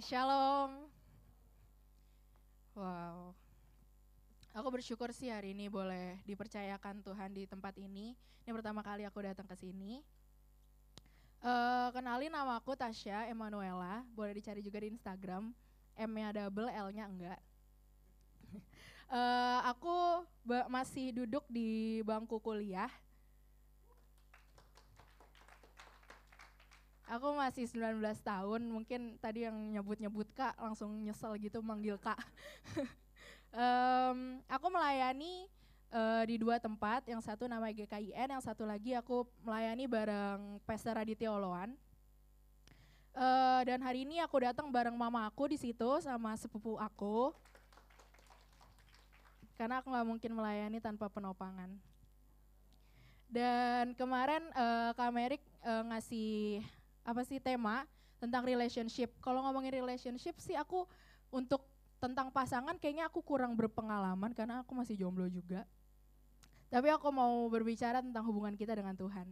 Shalom. Wow. Aku bersyukur sih hari ini boleh dipercayakan Tuhan di tempat ini. Ini pertama kali aku datang ke sini. Eh, kenalin nama aku Tasya Emanuela. Boleh dicari juga di Instagram. M-nya double, L-nya enggak. Eh, aku masih duduk di bangku kuliah. Aku masih 19 tahun, mungkin tadi yang nyebut-nyebut Kak langsung nyesel gitu manggil Kak. Em, aku melayani eh, di dua tempat, yang satu nama GKIN, yang satu lagi aku melayani bareng Pastor Raditya Oloan. Eh, dan hari ini aku datang bareng mama aku di situ sama sepupu aku. Karena aku nggak mungkin melayani tanpa penopangan. Dan kemarin eh, Kak Merik eh, ngasih apa sih tema tentang relationship. Kalau ngomongin relationship sih aku untuk tentang pasangan kayaknya aku kurang berpengalaman karena aku masih jomblo juga. Tapi aku mau berbicara tentang hubungan kita dengan Tuhan.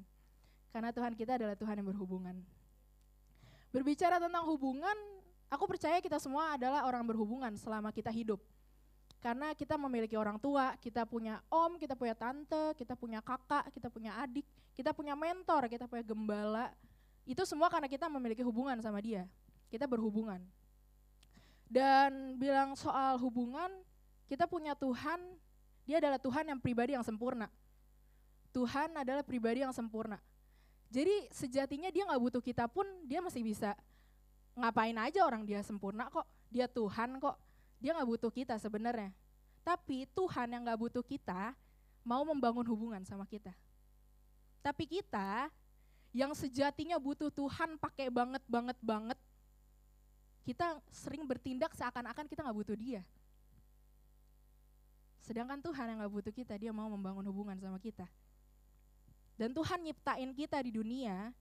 Karena Tuhan kita adalah Tuhan yang berhubungan. Berbicara tentang hubungan, aku percaya kita semua adalah orang berhubungan selama kita hidup. Karena kita memiliki orang tua, kita punya om, kita punya tante, kita punya kakak, kita punya adik, kita punya mentor, kita punya gembala, itu semua karena kita memiliki hubungan sama dia. Kita berhubungan. Dan bilang soal hubungan, kita punya Tuhan, dia adalah Tuhan yang pribadi yang sempurna. Tuhan adalah pribadi yang sempurna. Jadi sejatinya dia nggak butuh kita pun, dia masih bisa ngapain aja orang dia sempurna kok. Dia Tuhan kok. Dia nggak butuh kita sebenarnya. Tapi Tuhan yang nggak butuh kita, mau membangun hubungan sama kita. Tapi kita yang sejatinya butuh Tuhan pakai banget banget banget kita sering bertindak seakan-akan kita nggak butuh dia. Sedangkan Tuhan yang nggak butuh kita dia mau membangun hubungan sama kita. Dan Tuhan nyiptain kita di dunia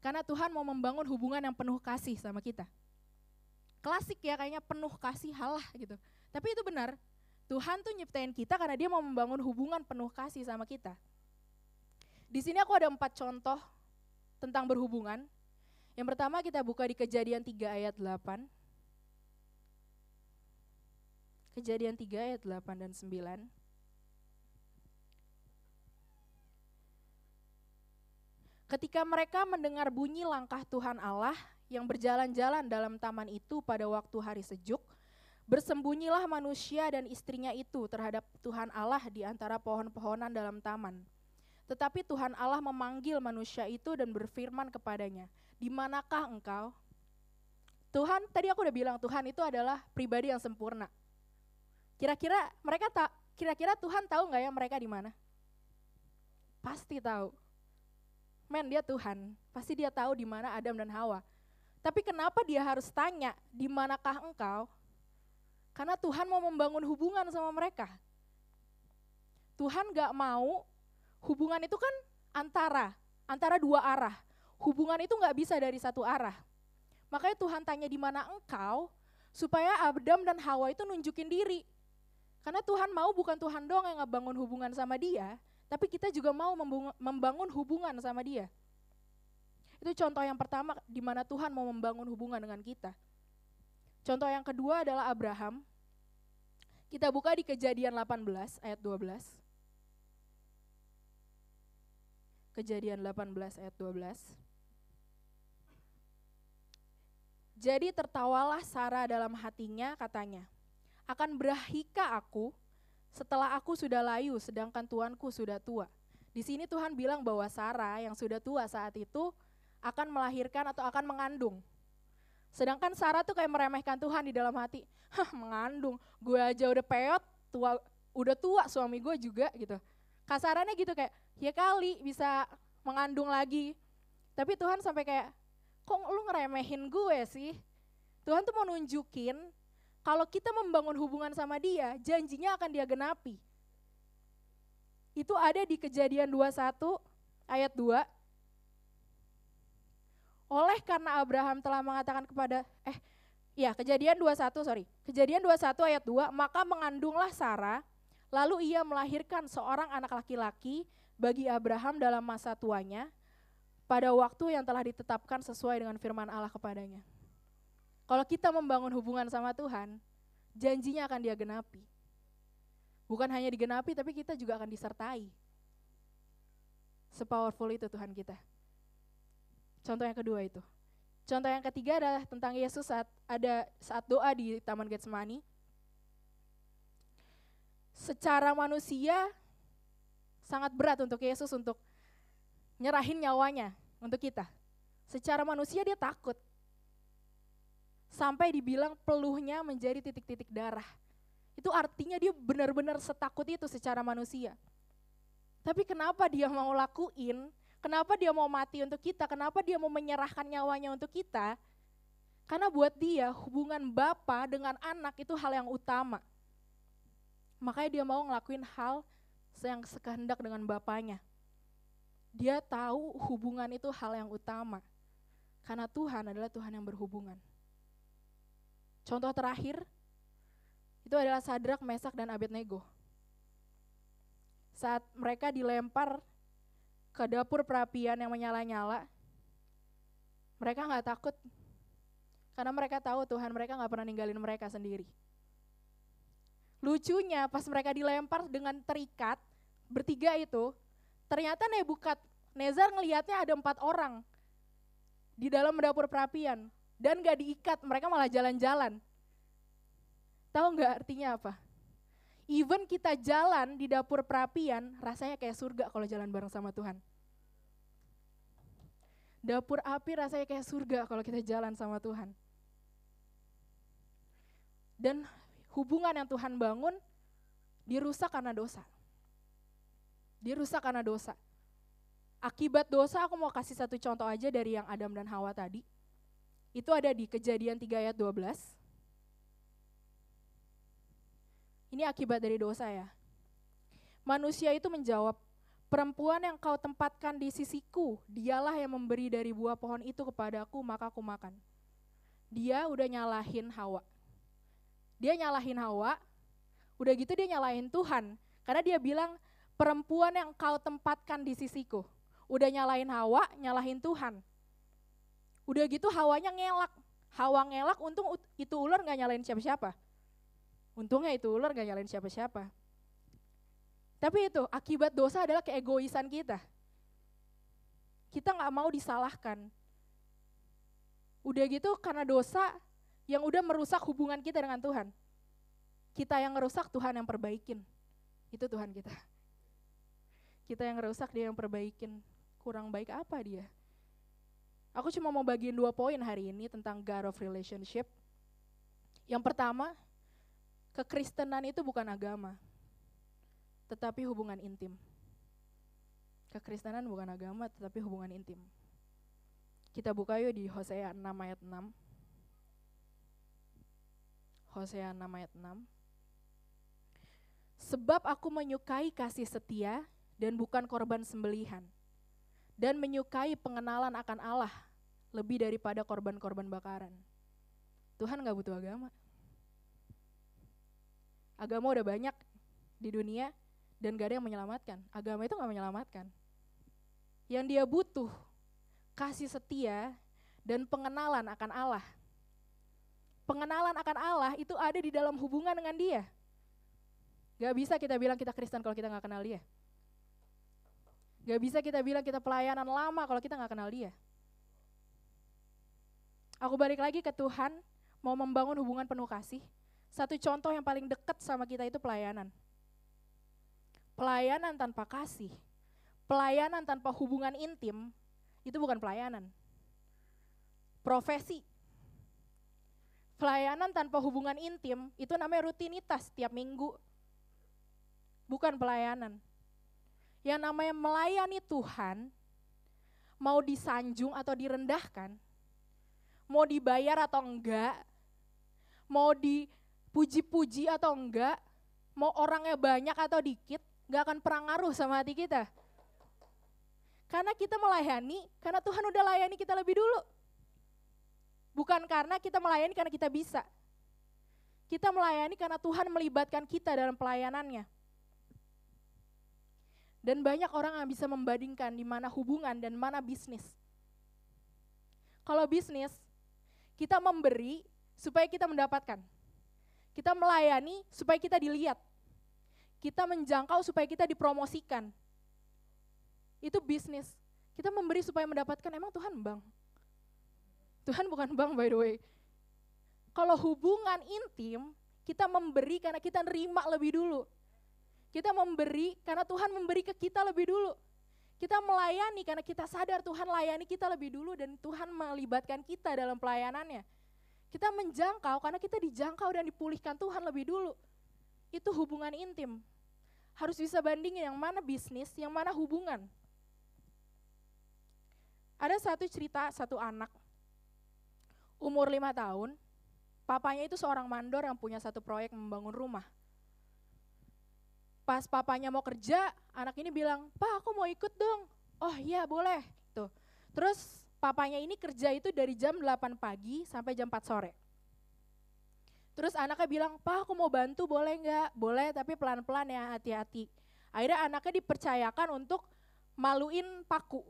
karena Tuhan mau membangun hubungan yang penuh kasih sama kita. Klasik ya kayaknya penuh kasih halah gitu. Tapi itu benar Tuhan tuh nyiptain kita karena dia mau membangun hubungan penuh kasih sama kita. Di sini aku ada empat contoh tentang berhubungan. Yang pertama kita buka di kejadian 3 ayat 8. Kejadian 3 ayat 8 dan 9. Ketika mereka mendengar bunyi langkah Tuhan Allah yang berjalan-jalan dalam taman itu pada waktu hari sejuk, bersembunyilah manusia dan istrinya itu terhadap Tuhan Allah di antara pohon-pohonan dalam taman. Tetapi Tuhan Allah memanggil manusia itu dan berfirman kepadanya, di manakah engkau? Tuhan, tadi aku udah bilang Tuhan itu adalah pribadi yang sempurna. Kira-kira mereka tak, kira-kira Tuhan tahu nggak ya mereka di mana? Pasti tahu. Men, dia Tuhan, pasti dia tahu di mana Adam dan Hawa. Tapi kenapa dia harus tanya, di manakah engkau? Karena Tuhan mau membangun hubungan sama mereka. Tuhan gak mau hubungan itu kan antara, antara dua arah. Hubungan itu nggak bisa dari satu arah. Makanya Tuhan tanya di mana engkau, supaya Adam dan Hawa itu nunjukin diri. Karena Tuhan mau bukan Tuhan dong yang ngebangun hubungan sama dia, tapi kita juga mau membangun hubungan sama dia. Itu contoh yang pertama di mana Tuhan mau membangun hubungan dengan kita. Contoh yang kedua adalah Abraham. Kita buka di kejadian 18 ayat 12. Kejadian 18 ayat 12. Jadi tertawalah Sarah dalam hatinya katanya, akan berahika aku setelah aku sudah layu sedangkan tuanku sudah tua. Di sini Tuhan bilang bahwa Sarah yang sudah tua saat itu akan melahirkan atau akan mengandung. Sedangkan Sarah tuh kayak meremehkan Tuhan di dalam hati. Hah mengandung, gue aja udah peot, tua, udah tua suami gue juga gitu. Kasarannya gitu kayak, ya kali bisa mengandung lagi. Tapi Tuhan sampai kayak, kok lu ngeremehin gue sih? Tuhan tuh mau nunjukin kalau kita membangun hubungan sama dia, janjinya akan dia genapi. Itu ada di kejadian 21 ayat 2. Oleh karena Abraham telah mengatakan kepada, eh ya kejadian 21 sorry, kejadian 21 ayat 2, maka mengandunglah Sarah, lalu ia melahirkan seorang anak laki-laki bagi Abraham dalam masa tuanya, pada waktu yang telah ditetapkan sesuai dengan firman Allah kepadanya. Kalau kita membangun hubungan sama Tuhan, janjinya akan dia genapi. Bukan hanya digenapi, tapi kita juga akan disertai. Sepowerful itu Tuhan kita. Contoh yang kedua itu. Contoh yang ketiga adalah tentang Yesus saat ada saat doa di Taman Getsemani. Secara manusia sangat berat untuk Yesus untuk nyerahin nyawanya untuk kita. Secara manusia dia takut. Sampai dibilang peluhnya menjadi titik-titik darah. Itu artinya dia benar-benar setakut itu secara manusia. Tapi kenapa dia mau lakuin? Kenapa dia mau mati untuk kita? Kenapa dia mau menyerahkan nyawanya untuk kita? Karena buat dia hubungan bapa dengan anak itu hal yang utama. Makanya dia mau ngelakuin hal yang sekehendak dengan bapaknya. Dia tahu hubungan itu hal yang utama. Karena Tuhan adalah Tuhan yang berhubungan. Contoh terakhir, itu adalah Sadrak, Mesak, dan Abednego. Saat mereka dilempar ke dapur perapian yang menyala-nyala, mereka nggak takut. Karena mereka tahu Tuhan mereka nggak pernah ninggalin mereka sendiri. Lucunya pas mereka dilempar dengan terikat, bertiga itu, Ternyata Nebukat Nezar ngelihatnya ada empat orang di dalam dapur perapian dan gak diikat, mereka malah jalan-jalan. Tahu nggak artinya apa? Even kita jalan di dapur perapian, rasanya kayak surga kalau jalan bareng sama Tuhan. Dapur api rasanya kayak surga kalau kita jalan sama Tuhan. Dan hubungan yang Tuhan bangun dirusak karena dosa. Dia rusak karena dosa. Akibat dosa aku mau kasih satu contoh aja dari yang Adam dan Hawa tadi. Itu ada di kejadian 3 ayat 12. Ini akibat dari dosa ya. Manusia itu menjawab, perempuan yang kau tempatkan di sisiku, dialah yang memberi dari buah pohon itu kepadaku, maka aku makan. Dia udah nyalahin Hawa. Dia nyalahin Hawa, udah gitu dia nyalahin Tuhan. Karena dia bilang, perempuan yang kau tempatkan di sisiku. Udah nyalain Hawa, nyalahin Tuhan. Udah gitu Hawanya ngelak. Hawa ngelak, untung itu ular gak nyalain siapa-siapa. Untungnya itu ular gak nyalain siapa-siapa. Tapi itu akibat dosa adalah keegoisan kita. Kita gak mau disalahkan. Udah gitu karena dosa yang udah merusak hubungan kita dengan Tuhan. Kita yang ngerusak, Tuhan yang perbaikin. Itu Tuhan kita. Kita yang rusak, dia yang perbaikin. Kurang baik apa dia? Aku cuma mau bagiin dua poin hari ini tentang God of Relationship. Yang pertama, kekristenan itu bukan agama, tetapi hubungan intim. Kekristenan bukan agama, tetapi hubungan intim. Kita buka yuk di Hosea 6 ayat 6. Hosea 6 ayat 6. Sebab aku menyukai kasih setia dan bukan korban sembelihan, dan menyukai pengenalan akan Allah lebih daripada korban-korban bakaran. Tuhan nggak butuh agama. Agama udah banyak di dunia dan gak ada yang menyelamatkan. Agama itu nggak menyelamatkan. Yang dia butuh kasih setia dan pengenalan akan Allah. Pengenalan akan Allah itu ada di dalam hubungan dengan dia. Gak bisa kita bilang kita Kristen kalau kita nggak kenal dia. Gak bisa kita bilang kita pelayanan lama kalau kita gak kenal dia. Aku balik lagi ke Tuhan, mau membangun hubungan penuh kasih. Satu contoh yang paling dekat sama kita itu pelayanan. Pelayanan tanpa kasih, pelayanan tanpa hubungan intim, itu bukan pelayanan. Profesi. Pelayanan tanpa hubungan intim, itu namanya rutinitas tiap minggu. Bukan pelayanan. Yang namanya melayani Tuhan, mau disanjung atau direndahkan, mau dibayar atau enggak, mau dipuji-puji atau enggak, mau orangnya banyak atau dikit, nggak akan pernah ngaruh sama hati kita. Karena kita melayani, karena Tuhan udah layani kita lebih dulu. Bukan karena kita melayani karena kita bisa. Kita melayani karena Tuhan melibatkan kita dalam pelayanannya. Dan banyak orang yang bisa membandingkan di mana hubungan dan mana bisnis. Kalau bisnis, kita memberi supaya kita mendapatkan. Kita melayani supaya kita dilihat. Kita menjangkau supaya kita dipromosikan. Itu bisnis. Kita memberi supaya mendapatkan, emang Tuhan bang? Tuhan bukan bang by the way. Kalau hubungan intim, kita memberi karena kita nerima lebih dulu. Kita memberi karena Tuhan memberi ke kita lebih dulu. Kita melayani karena kita sadar Tuhan layani kita lebih dulu dan Tuhan melibatkan kita dalam pelayanannya. Kita menjangkau karena kita dijangkau dan dipulihkan Tuhan lebih dulu. Itu hubungan intim. Harus bisa bandingin yang mana bisnis, yang mana hubungan. Ada satu cerita, satu anak, umur lima tahun, papanya itu seorang mandor yang punya satu proyek membangun rumah pas papanya mau kerja, anak ini bilang, Pak aku mau ikut dong. Oh iya boleh. Tuh. Terus papanya ini kerja itu dari jam 8 pagi sampai jam 4 sore. Terus anaknya bilang, Pak aku mau bantu boleh nggak? Boleh tapi pelan-pelan ya hati-hati. Akhirnya anaknya dipercayakan untuk maluin paku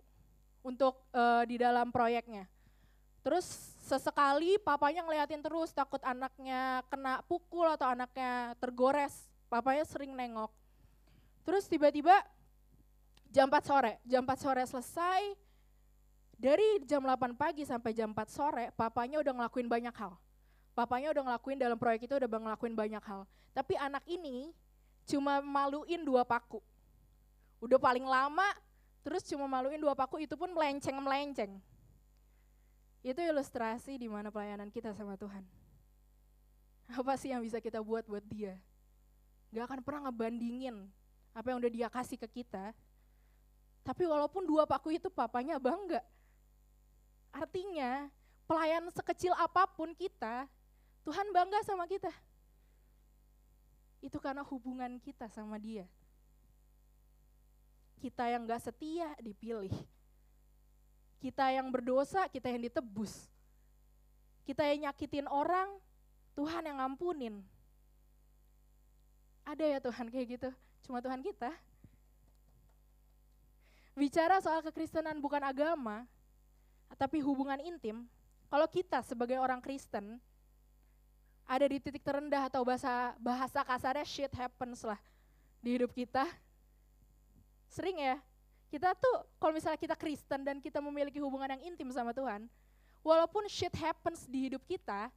untuk uh, di dalam proyeknya. Terus sesekali papanya ngeliatin terus takut anaknya kena pukul atau anaknya tergores. Papanya sering nengok. Terus tiba-tiba jam 4 sore, jam 4 sore selesai, dari jam 8 pagi sampai jam 4 sore, papanya udah ngelakuin banyak hal. Papanya udah ngelakuin dalam proyek itu udah ngelakuin banyak hal. Tapi anak ini cuma maluin dua paku. Udah paling lama, terus cuma maluin dua paku, itu pun melenceng-melenceng. Itu ilustrasi di mana pelayanan kita sama Tuhan. Apa sih yang bisa kita buat buat dia? Gak akan pernah ngebandingin apa yang udah dia kasih ke kita. Tapi walaupun dua paku itu papanya bangga. Artinya pelayan sekecil apa pun kita, Tuhan bangga sama kita. Itu karena hubungan kita sama dia. Kita yang gak setia dipilih. Kita yang berdosa, kita yang ditebus. Kita yang nyakitin orang, Tuhan yang ngampunin. Ada ya Tuhan kayak gitu cuma Tuhan kita. Bicara soal kekristenan bukan agama, tapi hubungan intim, kalau kita sebagai orang Kristen ada di titik terendah atau bahasa bahasa kasarnya shit happens lah di hidup kita. Sering ya, kita tuh kalau misalnya kita Kristen dan kita memiliki hubungan yang intim sama Tuhan, walaupun shit happens di hidup kita,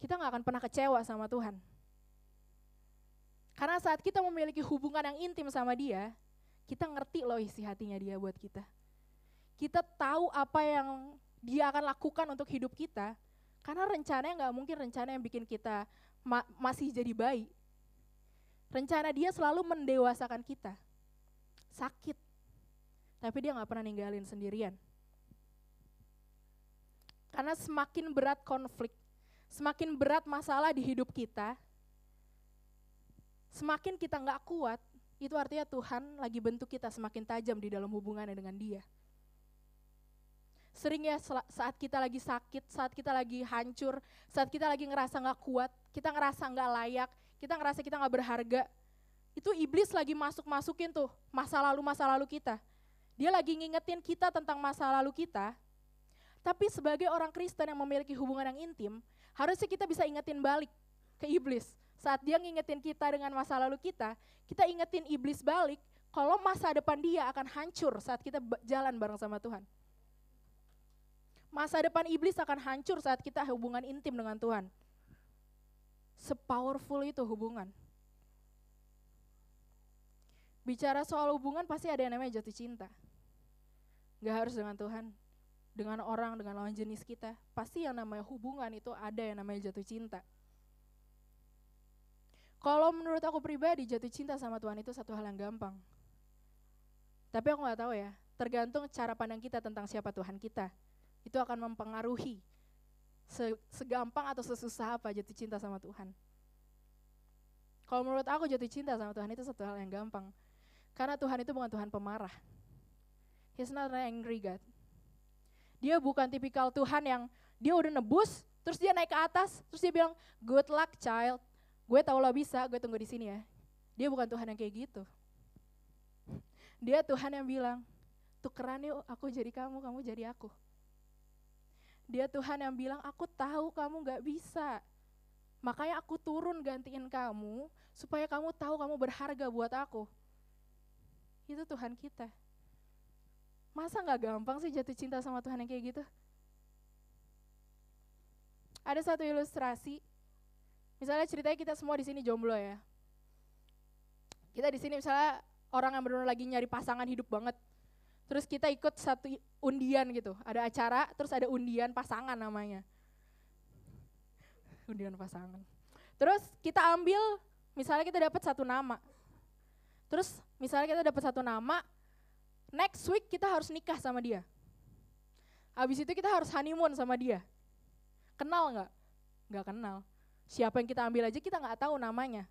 kita nggak akan pernah kecewa sama Tuhan. Karena saat kita memiliki hubungan yang intim sama dia, kita ngerti loh isi hatinya dia buat kita. Kita tahu apa yang dia akan lakukan untuk hidup kita, karena rencananya nggak mungkin rencana yang bikin kita ma masih jadi bayi. Rencana dia selalu mendewasakan kita. Sakit, tapi dia nggak pernah ninggalin sendirian. Karena semakin berat konflik, semakin berat masalah di hidup kita, Semakin kita nggak kuat, itu artinya Tuhan lagi bentuk kita semakin tajam di dalam hubungannya dengan dia. Sering ya saat kita lagi sakit, saat kita lagi hancur, saat kita lagi ngerasa nggak kuat, kita ngerasa nggak layak, kita ngerasa kita nggak berharga, itu iblis lagi masuk-masukin tuh masa lalu-masa lalu kita. Dia lagi ngingetin kita tentang masa lalu kita, tapi sebagai orang Kristen yang memiliki hubungan yang intim, harusnya kita bisa ingetin balik ke iblis saat dia ngingetin kita dengan masa lalu kita, kita ingetin iblis balik kalau masa depan dia akan hancur saat kita jalan bareng sama Tuhan. Masa depan iblis akan hancur saat kita hubungan intim dengan Tuhan. Sepowerful itu hubungan. Bicara soal hubungan pasti ada yang namanya jatuh cinta. Gak harus dengan Tuhan, dengan orang, dengan lawan jenis kita. Pasti yang namanya hubungan itu ada yang namanya jatuh cinta. Kalau menurut aku pribadi jatuh cinta sama Tuhan itu satu hal yang gampang. Tapi aku nggak tahu ya, tergantung cara pandang kita tentang siapa Tuhan kita. Itu akan mempengaruhi segampang atau sesusah apa jatuh cinta sama Tuhan. Kalau menurut aku jatuh cinta sama Tuhan itu satu hal yang gampang. Karena Tuhan itu bukan Tuhan pemarah. He's not an angry God. Dia bukan tipikal Tuhan yang dia udah nebus, terus dia naik ke atas, terus dia bilang, good luck child, gue tau lo bisa, gue tunggu di sini ya. Dia bukan Tuhan yang kayak gitu. Dia Tuhan yang bilang, tukeran yuk, aku jadi kamu, kamu jadi aku. Dia Tuhan yang bilang, aku tahu kamu gak bisa. Makanya aku turun gantiin kamu, supaya kamu tahu kamu berharga buat aku. Itu Tuhan kita. Masa gak gampang sih jatuh cinta sama Tuhan yang kayak gitu? Ada satu ilustrasi, misalnya ceritanya kita semua di sini jomblo ya. Kita di sini misalnya orang yang benar lagi nyari pasangan hidup banget. Terus kita ikut satu undian gitu, ada acara, terus ada undian pasangan namanya. Undian pasangan. Terus kita ambil, misalnya kita dapat satu nama. Terus misalnya kita dapat satu nama, next week kita harus nikah sama dia. Habis itu kita harus honeymoon sama dia. Kenal nggak? Nggak kenal. Siapa yang kita ambil aja kita nggak tahu namanya.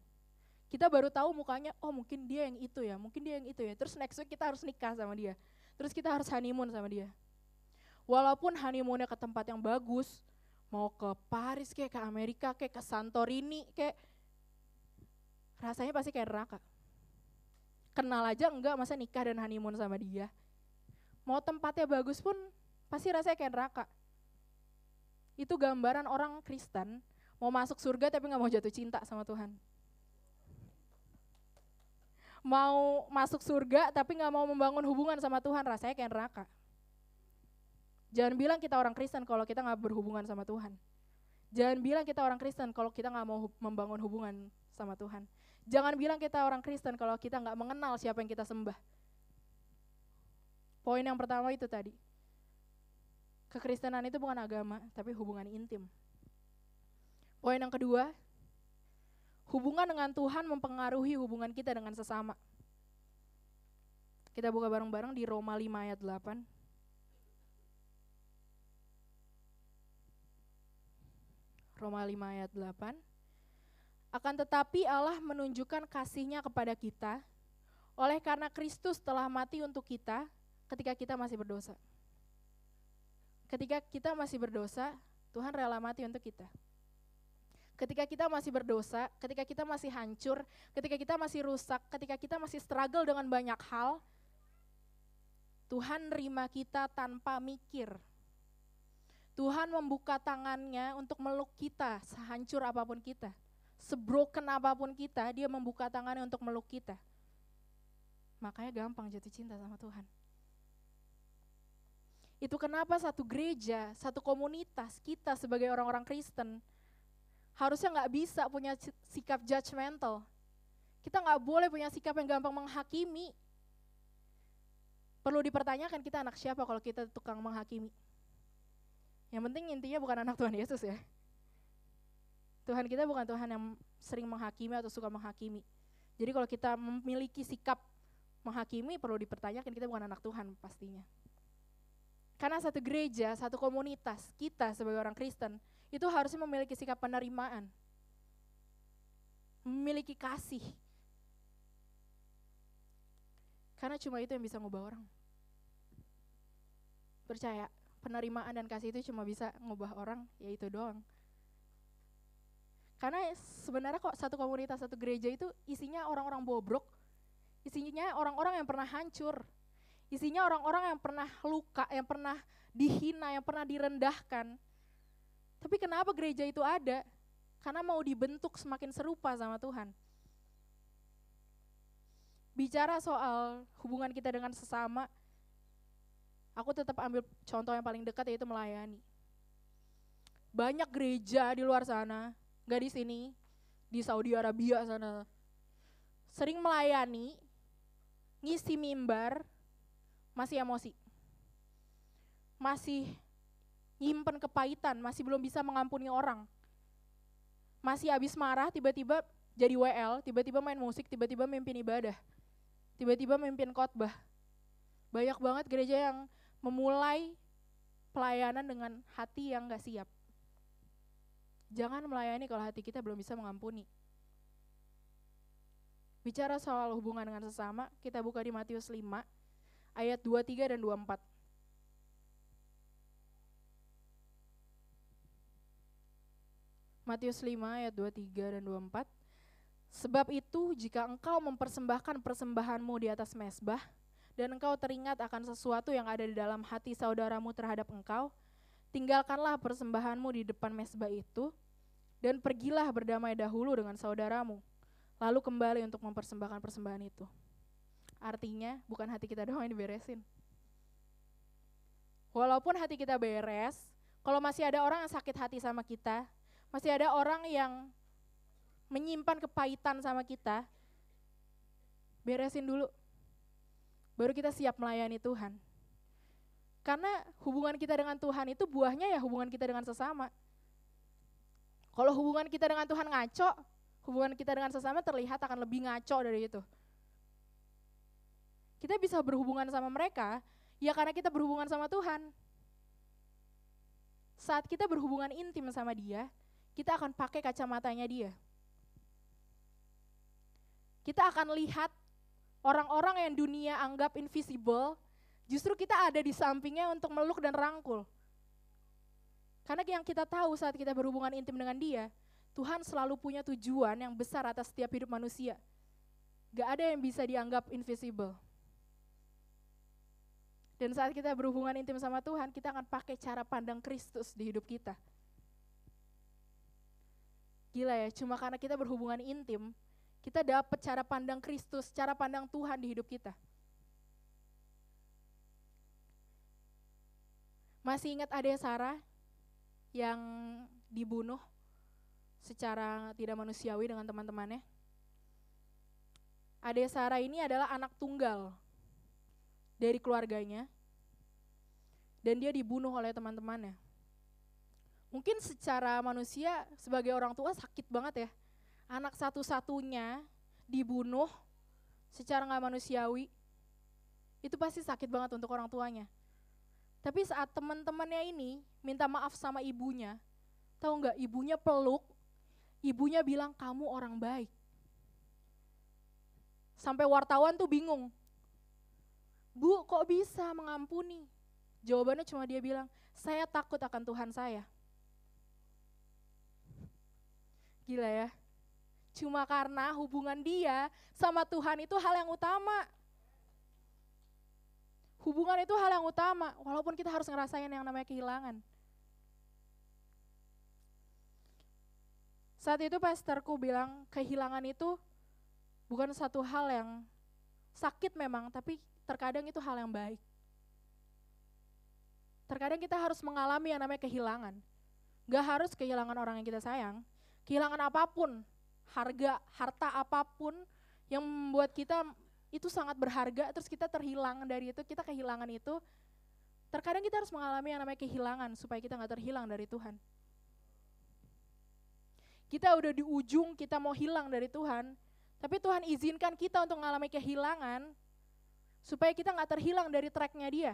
Kita baru tahu mukanya, oh mungkin dia yang itu ya, mungkin dia yang itu ya. Terus next week kita harus nikah sama dia. Terus kita harus honeymoon sama dia. Walaupun honeymoonnya ke tempat yang bagus, mau ke Paris kayak ke Amerika kayak ke Santorini kayak rasanya pasti kayak neraka kenal aja enggak masa nikah dan honeymoon sama dia. Mau tempatnya bagus pun pasti rasanya kayak neraka. Itu gambaran orang Kristen mau masuk surga tapi nggak mau jatuh cinta sama Tuhan. Mau masuk surga tapi nggak mau membangun hubungan sama Tuhan rasanya kayak neraka. Jangan bilang kita orang Kristen kalau kita nggak berhubungan sama Tuhan. Jangan bilang kita orang Kristen kalau kita nggak mau membangun hubungan sama Tuhan. Jangan bilang kita orang Kristen kalau kita nggak mengenal siapa yang kita sembah. Poin yang pertama itu tadi. Kekristenan itu bukan agama, tapi hubungan intim. Poin yang kedua, hubungan dengan Tuhan mempengaruhi hubungan kita dengan sesama. Kita buka bareng-bareng di Roma 5 ayat 8. Roma 5 ayat 8. Akan tetapi Allah menunjukkan kasihnya kepada kita oleh karena Kristus telah mati untuk kita ketika kita masih berdosa. Ketika kita masih berdosa, Tuhan rela mati untuk kita. Ketika kita masih berdosa, ketika kita masih hancur, ketika kita masih rusak, ketika kita masih struggle dengan banyak hal, Tuhan nerima kita tanpa mikir. Tuhan membuka tangannya untuk meluk kita, sehancur apa pun kita sebroken apa pun kita, dia membuka tangannya untuk meluk kita. Makanya gampang jatuh cinta sama Tuhan. Itu kenapa satu gereja, satu komunitas kita sebagai orang-orang Kristen harusnya nggak bisa punya sikap judgmental. Kita nggak boleh punya sikap yang gampang menghakimi. Perlu dipertanyakan kita anak siapa kalau kita tukang menghakimi. Yang penting intinya bukan anak Tuhan Yesus ya. Tuhan kita bukan Tuhan yang sering menghakimi atau suka menghakimi. Jadi kalau kita memiliki sikap menghakimi perlu dipertanyakan kita bukan anak Tuhan pastinya. Karena satu gereja, satu komunitas, kita sebagai orang Kristen, itu harusnya memiliki sikap penerimaan. Memiliki kasih. Karena cuma itu yang bisa ngubah orang. Percaya, penerimaan dan kasih itu cuma bisa ngubah orang, ya itu doang. Karena sebenarnya kok satu komunitas, satu gereja itu isinya orang-orang bobrok, isinya orang-orang yang pernah hancur, isinya orang-orang yang pernah luka, yang pernah dihina, yang pernah direndahkan. Tapi kenapa gereja itu ada? Karena mau dibentuk semakin serupa sama Tuhan. Bicara soal hubungan kita dengan sesama, aku tetap ambil contoh yang paling dekat yaitu melayani. Banyak gereja di luar sana nggak di sini, di Saudi Arabia sana. Sering melayani, ngisi mimbar, masih emosi. Masih nyimpen kepahitan, masih belum bisa mengampuni orang. Masih habis marah, tiba-tiba jadi WL, tiba-tiba main musik, tiba-tiba mimpin ibadah. Tiba-tiba mimpin khotbah. Banyak banget gereja yang memulai pelayanan dengan hati yang gak siap Jangan melayani kalau hati kita belum bisa mengampuni. Bicara soal hubungan dengan sesama, kita buka di Matius 5 ayat 23 dan 24. Matius 5 ayat 23 dan 24. Sebab itu jika engkau mempersembahkan persembahanmu di atas mesbah, dan engkau teringat akan sesuatu yang ada di dalam hati saudaramu terhadap engkau, tinggalkanlah persembahanmu di depan mesbah itu, dan pergilah berdamai dahulu dengan saudaramu, lalu kembali untuk mempersembahkan persembahan itu. Artinya bukan hati kita doang yang diberesin. Walaupun hati kita beres, kalau masih ada orang yang sakit hati sama kita, masih ada orang yang menyimpan kepahitan sama kita, beresin dulu. Baru kita siap melayani Tuhan. Karena hubungan kita dengan Tuhan itu buahnya ya hubungan kita dengan sesama. Kalau hubungan kita dengan Tuhan ngaco, hubungan kita dengan sesama terlihat akan lebih ngaco dari itu. Kita bisa berhubungan sama mereka, ya karena kita berhubungan sama Tuhan. Saat kita berhubungan intim sama dia, kita akan pakai kacamatanya dia. Kita akan lihat orang-orang yang dunia anggap invisible, justru kita ada di sampingnya untuk meluk dan rangkul. Karena yang kita tahu saat kita berhubungan intim dengan dia, Tuhan selalu punya tujuan yang besar atas setiap hidup manusia. Gak ada yang bisa dianggap invisible. Dan saat kita berhubungan intim sama Tuhan, kita akan pakai cara pandang Kristus di hidup kita. Gila ya, cuma karena kita berhubungan intim, kita dapat cara pandang Kristus, cara pandang Tuhan di hidup kita. Masih ingat ada Sarah yang dibunuh secara tidak manusiawi dengan teman-temannya? Ade Sarah ini adalah anak tunggal dari keluarganya dan dia dibunuh oleh teman-temannya mungkin secara manusia sebagai orang tua sakit banget ya. Anak satu-satunya dibunuh secara nggak manusiawi, itu pasti sakit banget untuk orang tuanya. Tapi saat teman-temannya ini minta maaf sama ibunya, tahu nggak ibunya peluk, ibunya bilang kamu orang baik. Sampai wartawan tuh bingung, Bu kok bisa mengampuni? Jawabannya cuma dia bilang, saya takut akan Tuhan saya. Gila ya. Cuma karena hubungan dia sama Tuhan itu hal yang utama. Hubungan itu hal yang utama, walaupun kita harus ngerasain yang namanya kehilangan. Saat itu pastorku bilang kehilangan itu bukan satu hal yang sakit memang, tapi terkadang itu hal yang baik. Terkadang kita harus mengalami yang namanya kehilangan. Gak harus kehilangan orang yang kita sayang, kehilangan apa pun, harga, harta apa pun yang membuat kita itu sangat berharga, terus kita terhilang dari itu, kita kehilangan itu, terkadang kita harus mengalami yang namanya kehilangan supaya kita nggak terhilang dari Tuhan. Kita udah di ujung, kita mau hilang dari Tuhan, tapi Tuhan izinkan kita untuk mengalami kehilangan supaya kita nggak terhilang dari tracknya dia.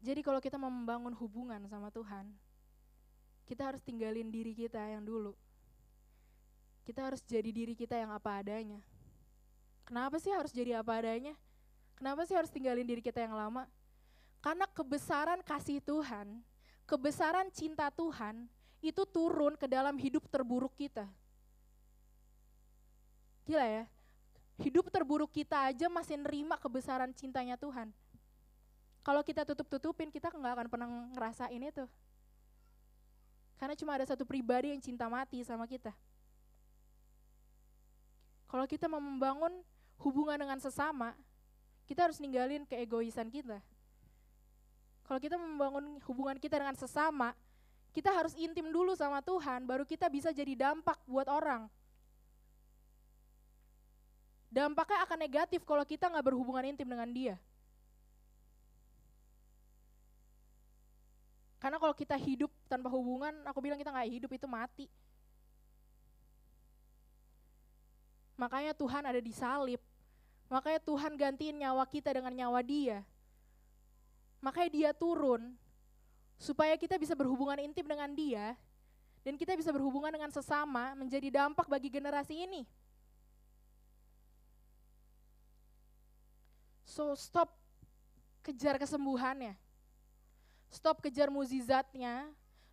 Jadi kalau kita membangun hubungan sama Tuhan, kita harus tinggalin diri kita yang dulu. Kita harus jadi diri kita yang apa adanya. Kenapa sih harus jadi apa adanya? Kenapa sih harus tinggalin diri kita yang lama? Karena kebesaran kasih Tuhan, kebesaran cinta Tuhan itu turun ke dalam hidup terburuk kita. Gila ya, hidup terburuk kita aja masih nerima kebesaran cintanya Tuhan. Kalau kita tutup-tutupin, kita nggak akan pernah ngerasain itu. Karena cuma ada satu pribadi yang cinta mati sama kita. Kalau kita mau membangun hubungan dengan sesama, kita harus ninggalin keegoisan kita. Kalau kita membangun hubungan kita dengan sesama, kita harus intim dulu sama Tuhan, baru kita bisa jadi dampak buat orang. Dampaknya akan negatif kalau kita nggak berhubungan intim dengan dia. Karena kalau kita hidup tanpa hubungan, aku bilang kita nggak hidup itu mati. Makanya Tuhan ada di salib. Makanya Tuhan gantiin nyawa kita dengan nyawa dia. Makanya dia turun supaya kita bisa berhubungan intim dengan dia dan kita bisa berhubungan dengan sesama menjadi dampak bagi generasi ini. So stop kejar kesembuhannya. Stop kejar muzizatnya,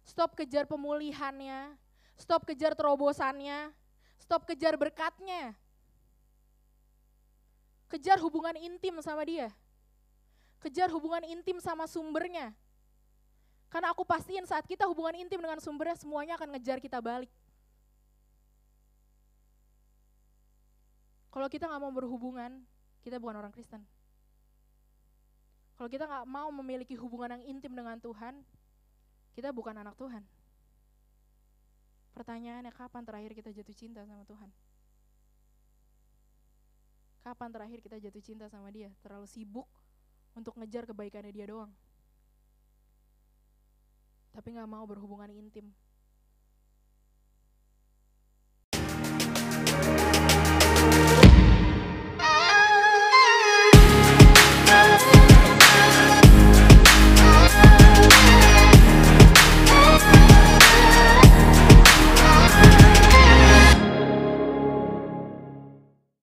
stop kejar pemulihannya, stop kejar terobosannya, stop kejar berkatnya. Kejar hubungan intim sama dia. Kejar hubungan intim sama sumbernya. Karena aku pastiin saat kita hubungan intim dengan sumbernya, semuanya akan ngejar kita balik. Kalau kita nggak mau berhubungan, kita bukan orang Kristen. Kalau kita nggak mau memiliki hubungan yang intim dengan Tuhan, kita bukan anak Tuhan. Pertanyaannya kapan terakhir kita jatuh cinta sama Tuhan? Kapan terakhir kita jatuh cinta sama dia? Terlalu sibuk untuk ngejar kebaikannya dia doang. Tapi nggak mau berhubungan intim.